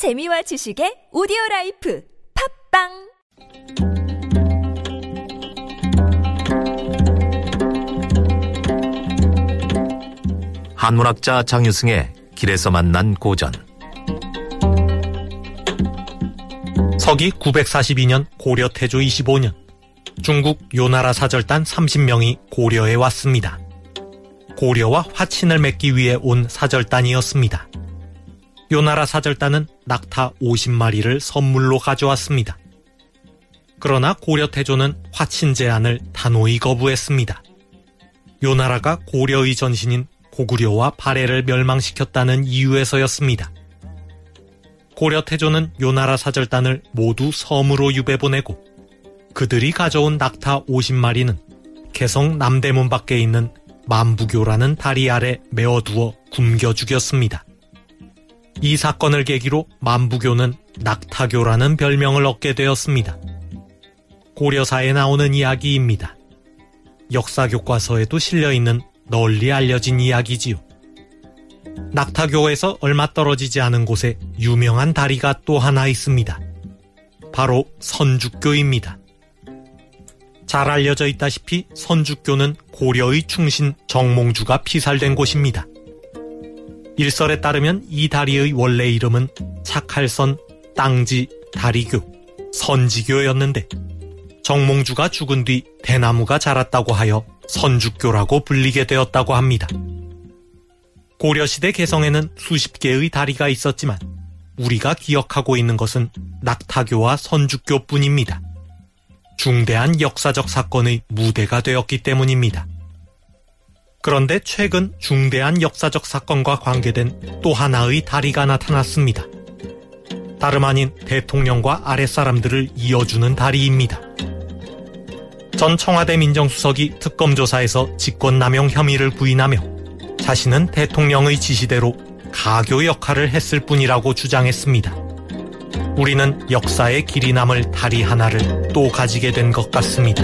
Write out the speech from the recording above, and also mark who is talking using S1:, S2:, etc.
S1: 재미와 지식의 오디오 라이프 팝빵
S2: 한문학자 장유승의 길에서 만난 고전
S3: 서기 942년 고려 태조 25년 중국 요나라 사절단 30명이 고려에 왔습니다. 고려와 화친을 맺기 위해 온 사절단이었습니다. 요나라 사절단은 낙타 50마리를 선물로 가져왔습니다. 그러나 고려 태조는 화친 제안을 단호히 거부했습니다. 요나라가 고려의 전신인 고구려와 발해를 멸망시켰다는 이유에서였습니다. 고려 태조는 요나라 사절단을 모두 섬으로 유배 보내고 그들이 가져온 낙타 50마리는 개성 남대문 밖에 있는 만부교라는 다리 아래 메어두어 굶겨 죽였습니다. 이 사건을 계기로 만부교는 낙타교라는 별명을 얻게 되었습니다. 고려사에 나오는 이야기입니다. 역사 교과서에도 실려 있는 널리 알려진 이야기지요. 낙타교에서 얼마 떨어지지 않은 곳에 유명한 다리가 또 하나 있습니다. 바로 선주교입니다. 잘 알려져 있다시피 선주교는 고려의 충신 정몽주가 피살된 곳입니다. 일설에 따르면 이 다리의 원래 이름은 착할선 땅지 다리교 선지교였는데 정몽주가 죽은 뒤 대나무가 자랐다고 하여 선주교라고 불리게 되었다고 합니다. 고려시대 개성에는 수십 개의 다리가 있었지만 우리가 기억하고 있는 것은 낙타교와 선주교뿐입니다. 중대한 역사적 사건의 무대가 되었기 때문입니다. 그런데 최근 중대한 역사적 사건과 관계된 또 하나의 다리가 나타났습니다. 다름 아닌 대통령과 아랫사람들을 이어주는 다리입니다. 전 청와대 민정수석이 특검조사에서 직권남용 혐의를 부인하며 자신은 대통령의 지시대로 가교 역할을 했을 뿐이라고 주장했습니다. 우리는 역사의 길이 남을 다리 하나를 또 가지게 된 것 같습니다.